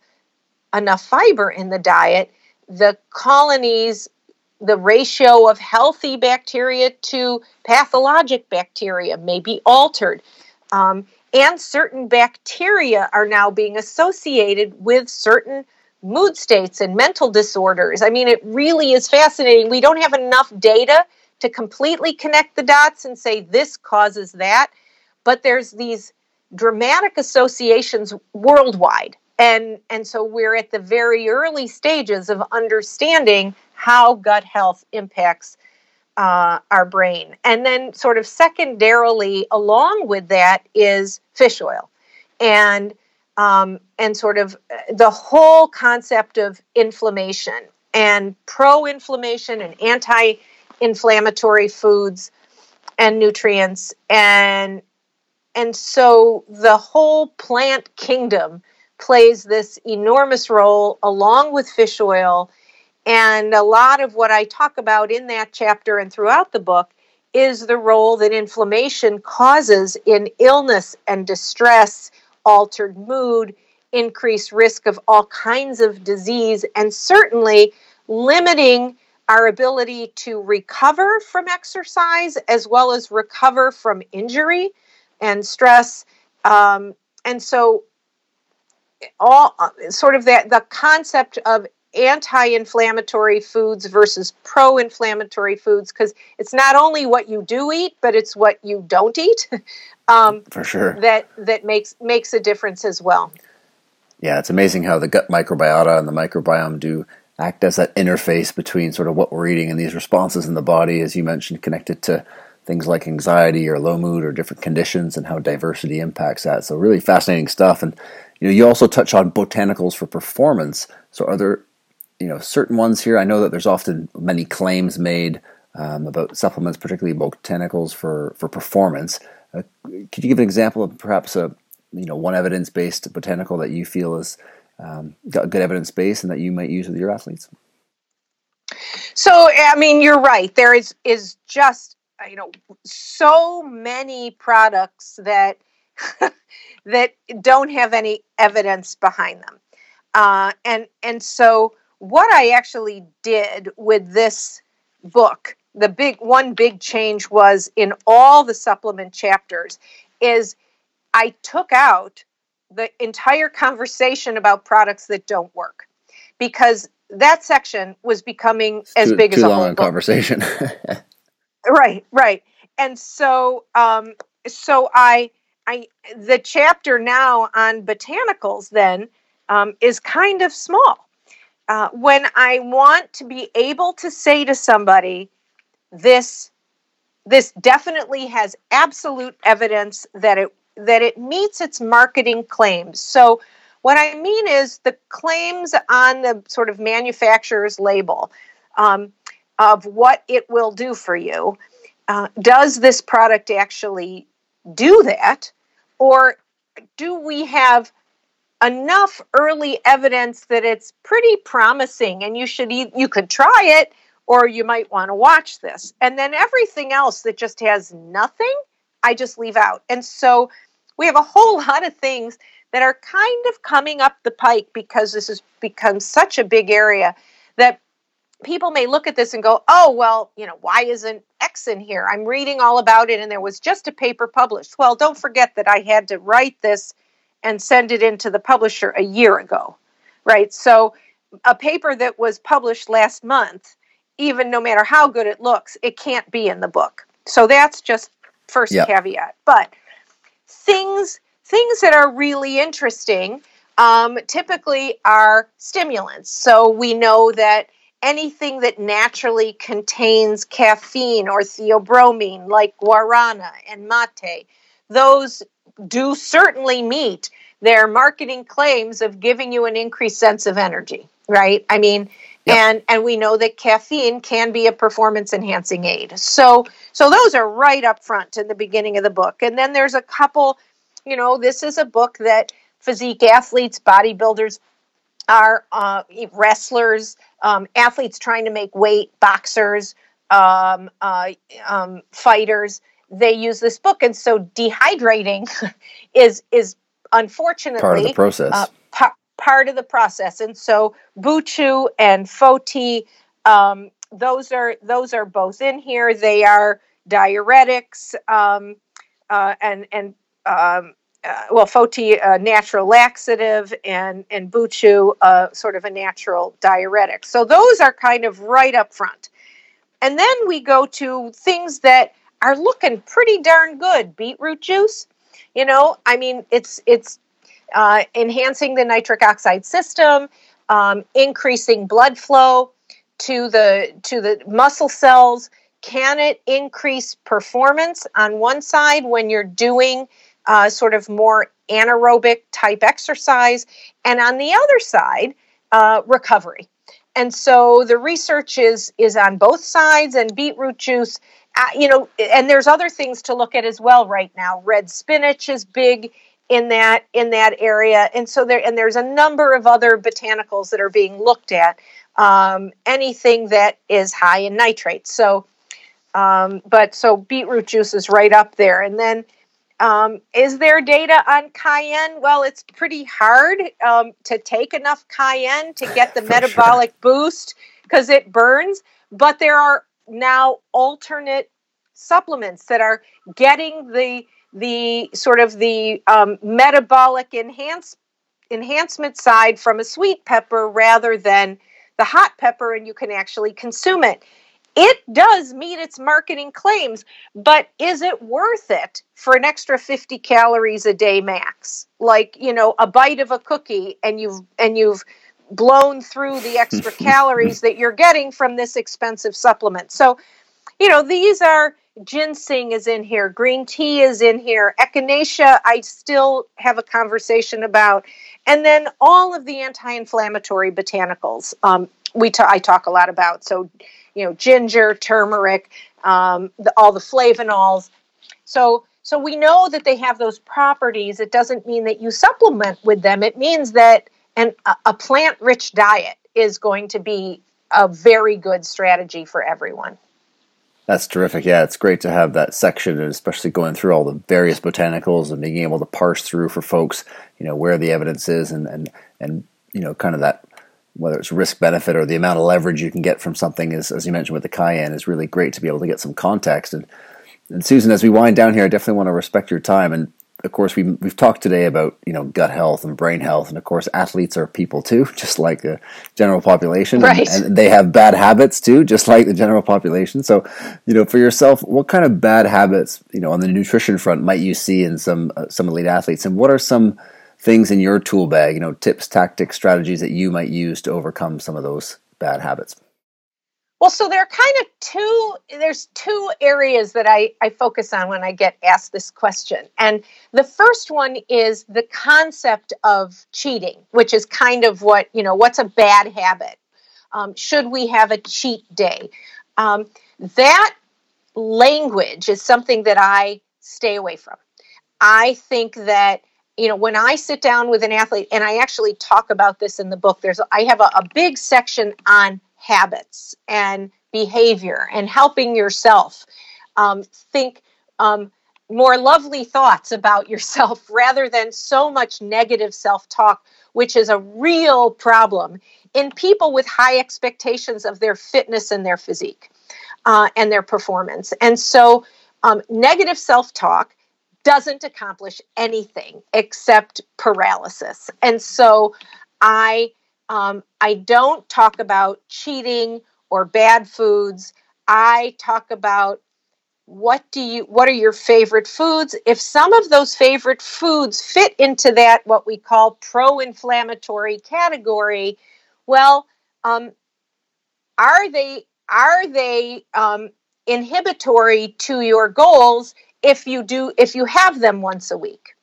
enough fiber in the diet the colonies, the ratio of healthy bacteria to pathologic bacteria may be altered. Um, and certain bacteria are now being associated with certain mood states and mental disorders. I mean, it really is fascinating. We don't have enough data to completely connect the dots and say this causes that, but there's these dramatic associations worldwide and and so we're at the very early stages of understanding how gut health impacts uh, our brain. And then sort of secondarily along with that is fish oil. And um, and sort of uh, the whole concept of inflammation and pro-inflammation and anti-inflammatory foods and nutrients. And and so the whole plant kingdom plays this enormous role along with fish oil. And a lot of what I talk about in that chapter and throughout the book is the role that inflammation causes in illness and distress, altered mood, increased risk of all kinds of disease, and certainly limiting our ability to recover from exercise as well as recover from injury and stress. Um, and so all uh, sort of that the concept of anti-inflammatory foods versus pro-inflammatory foods because it's not only what you do eat but it's what you don't eat [LAUGHS] um, for sure. that that makes makes a difference as well. Yeah it's amazing how the gut microbiota and the microbiome do act as that interface between sort of what we're eating and these responses in the body as you mentioned connected to things like anxiety or low mood or different conditions and how diversity impacts that. So really fascinating stuff and you know you also touch on botanicals for performance so are there you know certain ones here. I know that there's often many claims made um, about supplements, particularly botanicals for for performance. Uh, could you give an example of perhaps a you know one evidence based botanical that you feel is um, got good evidence base and that you might use with your athletes? So I mean, you're right. There is is just you know so many products that [LAUGHS] that don't have any evidence behind them, uh, and and so what I actually did with this book, the big one big change was in all the supplement chapters is I took out the entire conversation about products that don't work because that section was becoming as too, big too as a long whole conversation. [LAUGHS] right, right. And so um so I I the chapter now on botanicals then um, is kind of small uh, when I want to be able to say to somebody, this this definitely has absolute evidence that it that it meets its marketing claims. So what I mean is the claims on the sort of manufacturer's label um, of what it will do for you. Uh, does this product actually do that, or do we have enough early evidence that it's pretty promising and you should e- you could try it or you might want to watch this? And then everything else that just has nothing i just leave out. And so we have a whole [LAUGHS] lot of things that are kind of coming up the pike because this has become such a big area that people may look at this and go oh well you know why isn't x in here i'm reading all about it and there was just a paper published well don't forget that i had to write this and send it into the publisher a year ago, right? So a paper that was published last month, even no matter how good it looks, it can't be in the book. So that's just first yep. caveat. But things things that are really interesting um, typically are stimulants. So we know that anything that naturally contains caffeine or theobromine, like guarana and mate, those do certainly meet their marketing claims of giving you an increased sense of energy, right? I mean, yep. and and we know that caffeine can be a performance enhancing aid. So so those are right up front in the beginning of the book. And then there's a couple, you know, this is a book that physique athletes, bodybuilders are uh, wrestlers, um, athletes trying to make weight, boxers, um, uh, um, fighters they use this book. And so dehydrating [LAUGHS] is is unfortunately part of the process. uh, pa- part of the process. And so buchu and foti um, those are those are both in here. They are diuretics um, uh, and and um, uh, well foti a natural laxative and and buchu uh, sort of a natural diuretic so those are kind of right up front and then we go to things that are looking pretty darn good. Beetroot juice, you know, I mean, it's it's uh, enhancing the nitric oxide system, um, increasing blood flow to the to the muscle cells. Can it increase performance on one side when you're doing uh, sort of more anaerobic type exercise, and on the other side, uh, recovery? And so the research is is on both sides, and beetroot juice uh, you know, and there's other things to look at as well right now. Red spinach is big in that in that area, and so there and there's a number of other botanicals that are being looked at. Um, anything that is high in nitrates. So, um, but so beetroot juice is right up there, and then. Um, is there data on cayenne? Well, it's pretty hard um, to take enough cayenne to get the [LAUGHS] metabolic sure. boost because it burns. But there are now alternate supplements that are getting the the sort of the um, metabolic enhance, enhancement side from a sweet pepper rather than the hot pepper and you can actually consume it. It does meet its marketing claims, but is it worth it for an extra 50 calories a day max? Like, you know, a bite of a cookie and you've and you've blown through the extra [LAUGHS] calories that you're getting from this expensive supplement. So, you know, these are ginseng is in here, green tea is in here, echinacea I still have a conversation about, and then all of the anti-inflammatory botanicals um, we ta- I talk a lot about. So, you know, ginger, turmeric, um, the, all the flavonols. So, so we know that they have those properties. It doesn't mean that you supplement with them. It means that an, a, a plant-rich diet is going to be a very good strategy for everyone. That's terrific. Yeah, it's great to have that section, and especially going through all the various botanicals and being able to parse through for folks, you know, where the evidence is, and and and you know, kind of that whether it's risk benefit or the amount of leverage you can get from something, is, as you mentioned with the cayenne, is really great to be able to get some context. And and Susan, as we wind down here, I definitely want to respect your time and of course, we we've talked today about you know gut health and brain health, and of course, athletes are people too, [LAUGHS] just like the general population, right. and, and, they have bad habits too, just like the general population. So, you know, for yourself, what kind of bad habits, you know, on the nutrition front, might you see in some uh, some elite athletes, and what are some things in your tool bag, you know, tips, tactics, strategies that you might use to overcome some of those bad habits? Well, so there are kind of two, there's two areas that I, I focus on when I get asked this question. And the first one is the concept of cheating, which is kind of what, you know, what's a bad habit? Um, should we have a cheat day? Um, that language is something that I stay away from. I think that you know when i sit down with an athlete and i actually talk about this in the book there's i have a, a big section on habits and behavior and helping yourself um, think um, more lovely thoughts about [LAUGHS] yourself rather than so much negative self talk, which is a real problem in people with high expectations of their fitness and their physique uh, and their performance. And so, um, negative self talk doesn't accomplish anything except paralysis. And so, I um, I don't talk about cheating or bad foods. I talk about what do you what are your favorite foods if some of those favorite foods fit into that what we call pro-inflammatory category well um, are they are they um, inhibitory to your goals if you do if you have them once a week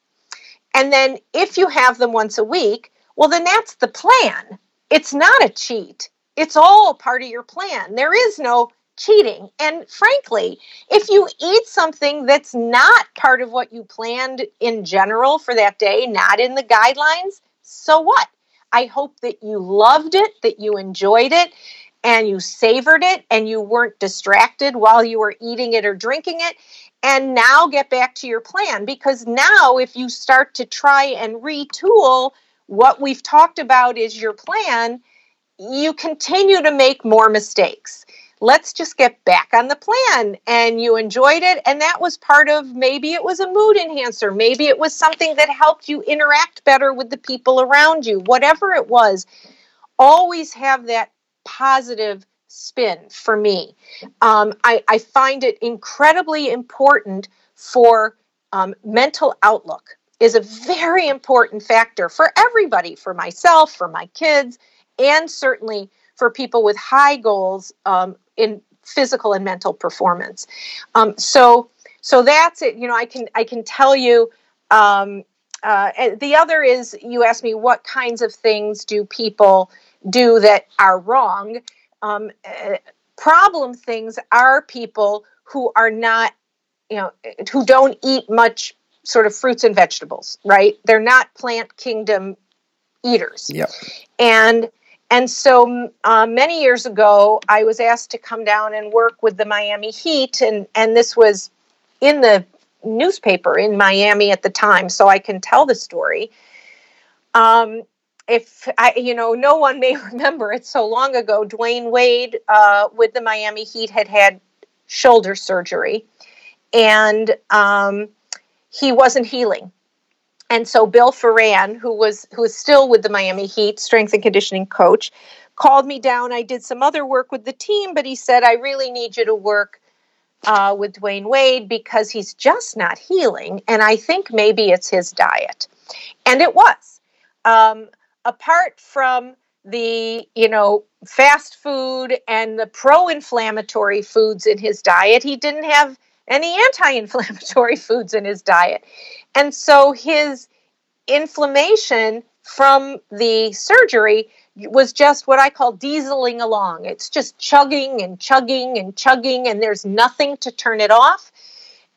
and then if you have them once a week well, then that's the plan. It's not a cheat, it's all part of your plan. There is no cheating. And frankly, if you eat something that's not part of what you planned in general for that day, not in the guidelines, so what? I hope that you loved it, that you enjoyed it, and you savored it, and you weren't distracted while you were eating it or drinking it. And now get back to your plan because now, if you start to try and retool what we've talked about is your plan, you continue to make more mistakes. Let's just get back on the plan. And you enjoyed it. And that was part of maybe it was a mood enhancer. Maybe it was something that helped you interact better with the people around you. Whatever it was, always have that positive spin for me. Um, I, I, find it incredibly important for um, mental outlook is a very important factor for everybody, for myself, for my kids, and certainly for people with high goals um, in physical and mental performance. Um, so, so that's it. You know, I can I can tell you. Um, uh, the other is you asked me what kinds of things do people do that are wrong. Um, uh, problem things are people who are not, you know, who don't eat much sort of fruits and vegetables, right? They're not plant kingdom eaters. Yep. And and so uh, many years ago, I was asked to come down and work with the Miami Heat, and and this was in the newspaper in Miami at the time, so I can tell the story. Um, if I, you know, no one may [LAUGHS] remember it so long ago. Dwyane Wade uh, with the Miami Heat had had shoulder surgery, and um, he wasn't healing. And so Bill Foran, who was who was still with the Miami Heat, strength and conditioning coach, called me down. I did some other work with the team, but he said, I really need you to work uh, with Dwyane Wade because he's just not healing. And I think maybe it's his diet. And it was. Um, apart from the, you know, fast food and the pro inflammatory foods in his diet, he didn't have any anti inflammatory [LAUGHS] foods in his diet. And so his inflammation from the surgery was just what I call dieseling along. It's just chugging and chugging and chugging, and there's nothing to turn it off.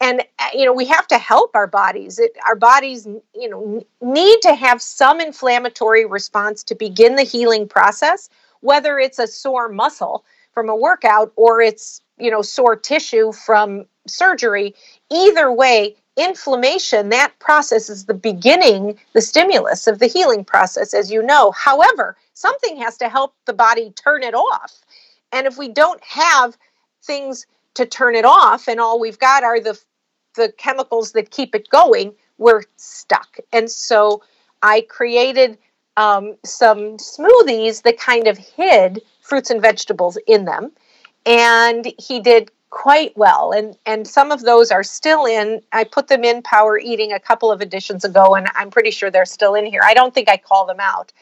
And uh, you know we have to help our bodies. It, our bodies, you know, need to have some inflammatory response to begin the healing process. Whether it's a sore muscle from a workout or it's you know sore tissue from surgery, either way, inflammation, that process is the beginning, the stimulus of the healing process, as you know. However, something has to help the body turn it off. And if we don't have things to turn it off and all we've got are the the chemicals that keep it going, we're stuck. And so I created um, some smoothies that kind of hid fruits and vegetables in them. And he did quite well and and some of those are still in i put them in power eating a couple of editions ago and i'm pretty sure they're still in here i don't think i call them out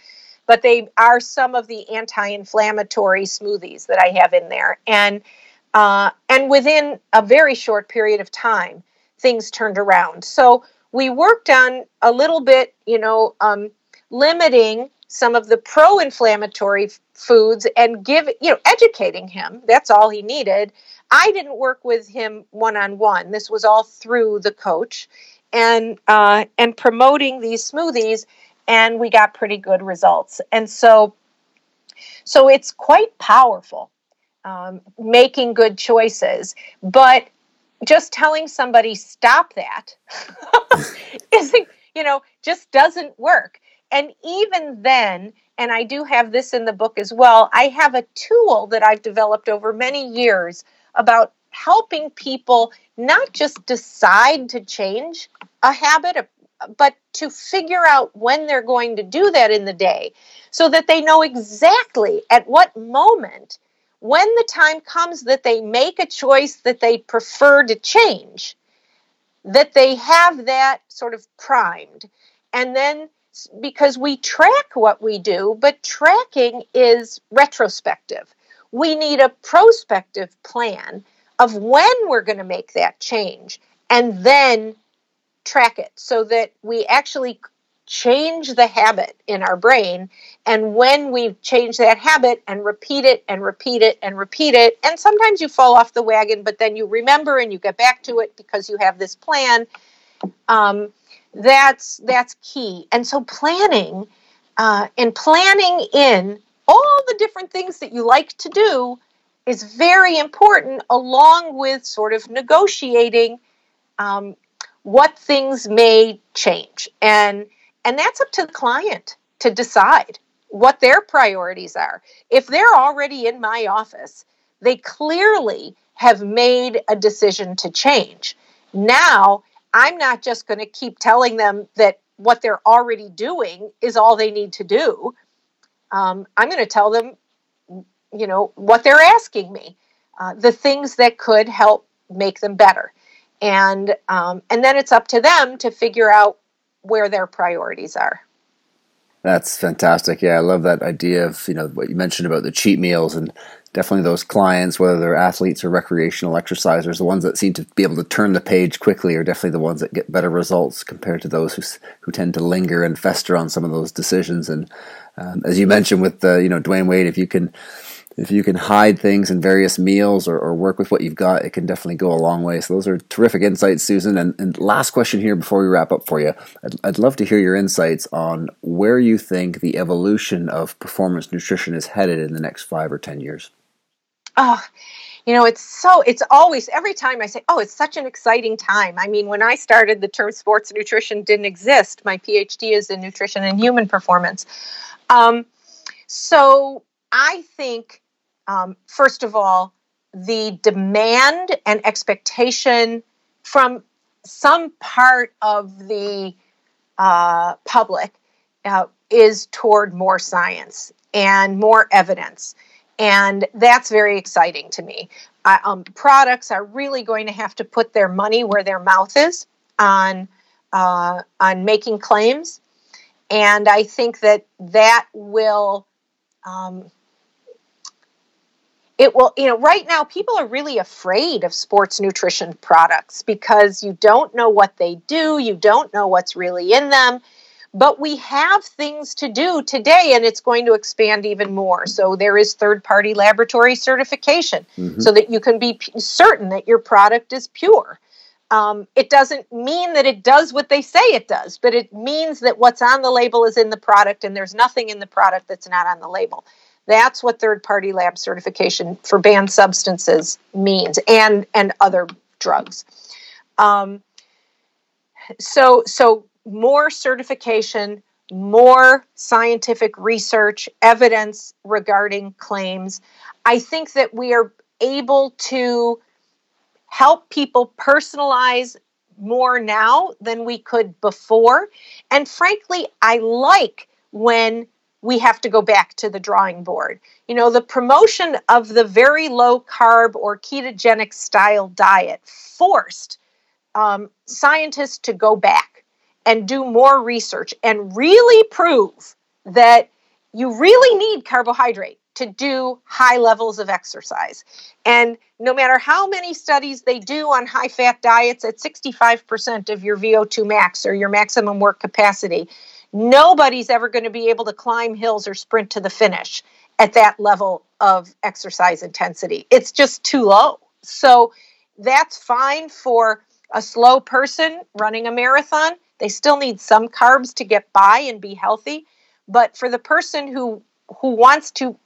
but they are some of the anti-inflammatory smoothies that i have in there and uh, and within a very short period of time things turned around so we worked on a little bit you know um, limiting some of the pro-inflammatory foods and give you know educating him that's all he needed I didn't work with him one on one. This was all through the coach, and uh, and promoting these smoothies, and we got pretty good results. And so, so it's quite powerful, um, making good choices. But just telling somebody stop that [LAUGHS] isn't, you know, just doesn't work. And even then, and I do have this in the book as well. I have a tool that I've developed over many years about helping people not just decide to change a habit, but to figure out when they're going to do that in the day so that they know exactly at what moment, when the time comes that they make a choice that they prefer to change, that they have that sort of primed. And then because we track what we do, but tracking is retrospective we need a prospective plan of when we're going to make that change and then track it so that we actually change the habit in our brain. And when we change that habit and repeat it and repeat it and repeat it, and sometimes you fall off the wagon, but then you remember and you get back to it because you have this plan. Um, that's that's key. And so planning uh, and planning in all the different things that you like to do is very important, along with sort of negotiating um, what things may change. And, and that's up to the client to decide what their priorities are. If they're already in my office, they clearly have made a decision to change. Now, I'm not just going to keep telling them that what they're already doing is all they need to do um, I'm going to tell them, you know, what they're asking me, uh, the things that could help make them better, and um, and then it's up to them to figure out where their priorities are. That's fantastic. Yeah, I love that idea of you know what you mentioned about the cheat meals and definitely those clients, whether they're athletes or recreational exercisers, the ones that seem to be able to turn the page quickly are definitely the ones that get better results compared to those who who tend to linger and fester on some of those decisions. And um, as you mentioned with the, you know Dwyane Wade, if you can if you can hide things in various meals or, or, work with what you've got, it can definitely go a long way. So those are terrific insights, Susan. And, and last question here before we wrap up for you, I'd, I'd, love to hear your insights on where you think the evolution of performance nutrition is headed in the next five or ten years. Oh, you know, it's so, it's always, every time I say, oh, it's such an exciting time. I mean, when I started, the term sports nutrition didn't exist. My PhD is in nutrition and human performance. Um, so I think, um, first of all, the demand and expectation from some part of the uh, public uh, is toward more science and more evidence. And that's very exciting to me. Um, products are really going to have to put their money where their mouth is on uh, on making claims, and I think that that will um, it will you know right now people are really afraid of sports nutrition products because you don't know what they do you don't know what's really in them but we have things to do today and it's going to expand even more. So there is third party laboratory certification mm-hmm. so that you can be p- certain that your product is pure. Um, it doesn't mean that it does what they say it does but it means that what's on the label is in the product and there's nothing in the product that's not on the label that's what third party lab certification for banned substances means and and other drugs. Um, so so more certification, more scientific research, evidence regarding claims. I think that we are able to help people personalize more now than we could before. And frankly, I like when we have to go back to the drawing board. You know, the promotion of the very low carb or ketogenic style diet forced um, scientists to go back and do more research and really prove that you really need carbohydrate to do high levels of exercise. And no matter how many studies they do on high fat diets at 65% of your VO2 max or your maximum work capacity, Nobody's ever going to be able to climb hills or sprint to the finish at that level of exercise intensity. It's just too low. So that's fine for a slow person running a marathon. They still need some carbs to get by and be healthy. But for the person who who wants to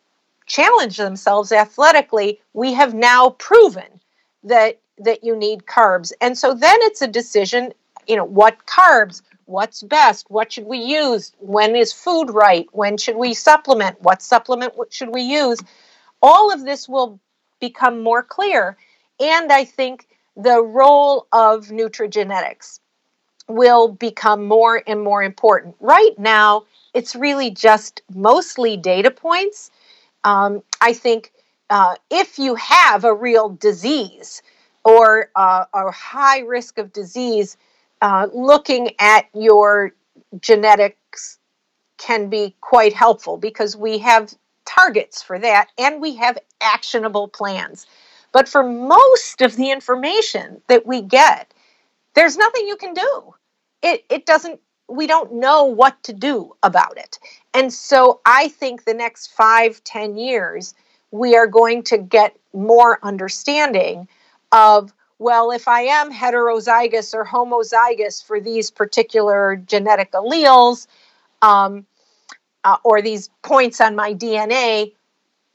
challenge themselves athletically, we have now proven that that you need carbs. And so then it's a decision, you know, what carbs, what's best what should we use when is food right when should we supplement what supplement should we use? All of this will become more clear and i think the role of nutrigenetics will become more and more important. Right now it's really just mostly data points. Um, i think uh, if you have a real disease or uh, a high risk of disease uh, looking at your genetics can be quite helpful because we have targets for that and we have actionable plans. But for most of the information that we get, there's nothing you can do. It, it doesn't, we don't know what to do about it. And so I think the next five, ten years, we are going to get more understanding of well, if I am heterozygous or homozygous for these particular genetic alleles um, uh, or these points on my DNA,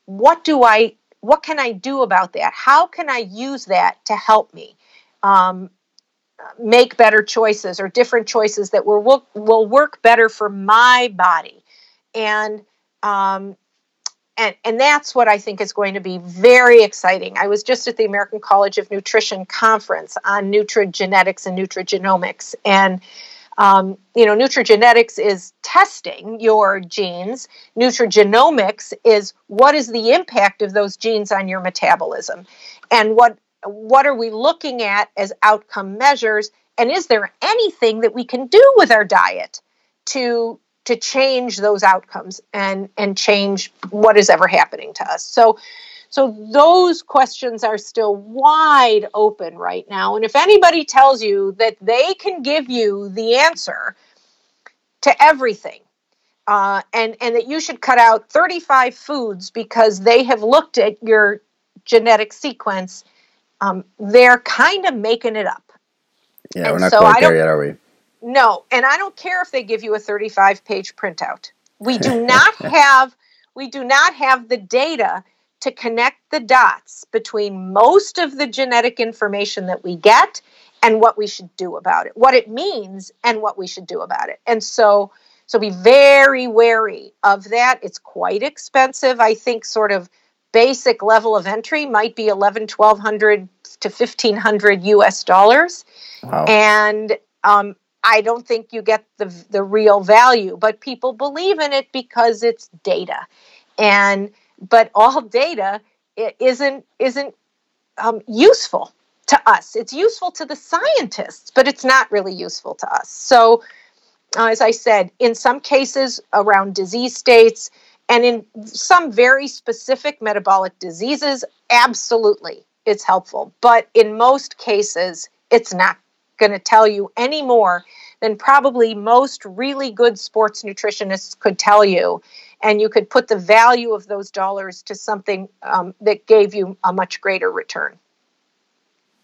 what do I, what can I do about that? How can I use that to help me um, make better choices or different choices that will will work better for my body? And um, and and that's what I think is going to be very exciting. I was just at the American College of Nutrition conference on nutrigenetics and nutrigenomics, and um, you know, nutrigenetics is testing your genes. Nutrigenomics is what is the impact of those genes on your metabolism, and what what are we looking at as outcome measures, and is there anything that we can do with our diet to to change those outcomes and and change what is ever happening to us. So so those questions are still wide open right now. And if anybody tells you that they can give you the answer to everything uh, and and that you should cut out 35 foods because they have looked at your genetic sequence um, they're kind of making it up. Yeah and we're not so quite there yet are we no, and I don't care if they give you a 35 page printout. We do [LAUGHS] not have we do not have the data to connect the dots between most of the genetic information that we get and what we should do about it. What it means and what we should do about it. And so so be very wary of that. It's quite expensive. I think sort of basic level of entry might be 11 1200 to 1500 US dollars. Wow. And um, I don't think you get the the real value, but people believe in it because it's data, and but all data isn't isn't um, useful to us. It's useful to the scientists, but it's not really useful to us. So, uh, as I said, in some cases around disease states, and in some very specific metabolic diseases, absolutely, it's helpful. But in most cases, it's not going to tell you any more than probably most really good sports nutritionists could tell you. And you could put the value of those dollars to something um, that gave you a much greater return.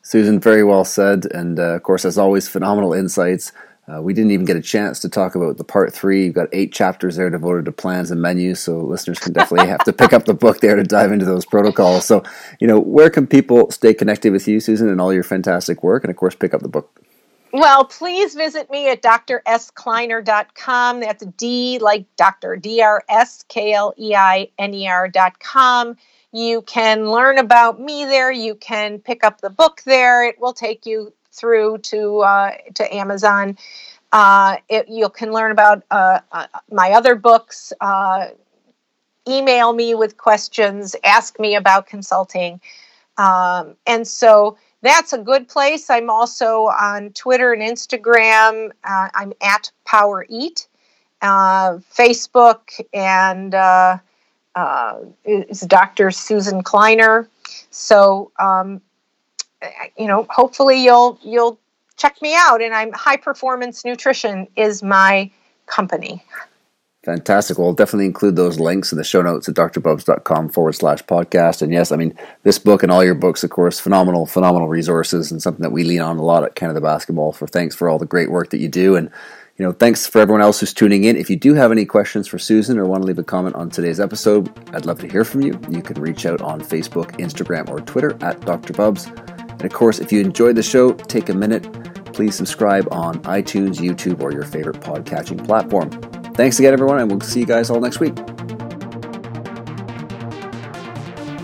Susan, very well said. And uh, of course, as always, phenomenal insights. Uh, we didn't even get a chance to talk about the part three. You've got eight chapters there devoted to plans and menus, so listeners can definitely have to pick up the book there to dive into those protocols. So, you know, where can people stay connected with you, Susan, and all your fantastic work, and of course, pick up the book? Well, please visit me at drskleiner.com. That's D like Dr. D R S K L E I N E R.com. You can learn about me there. You can pick up the book there. It will take you through to uh, to Amazon. Uh, it, you can learn about uh, uh my other books. Uh, email me with questions. Ask me about consulting. Um, and so that's a good place. I'm also on Twitter and Instagram. Uh, I'm at Power Eat. Facebook and uh, is Dr. Susan Kleiner. So, um, you know, hopefully you'll you'll check me out. And I'm High Performance Nutrition is my company. Fantastic. Well, will definitely include those links in the show notes at drbubbs.com forward slash podcast. And yes, I mean, this book and all your books, of course, phenomenal, phenomenal resources and something that we lean on a lot at Canada Basketball for. Thanks for all the great work that you do. And you know, thanks for everyone else who's tuning in. If you do have any questions for Susan or want to leave a comment on today's episode, I'd love to hear from you. You can reach out on Facebook, Instagram, or Twitter at Dr. Bubbs. And of course, if you enjoyed the show, take a minute. Please subscribe on iTunes, YouTube, or your favorite podcatching platform. Thanks again, everyone, and we'll see you guys all next week.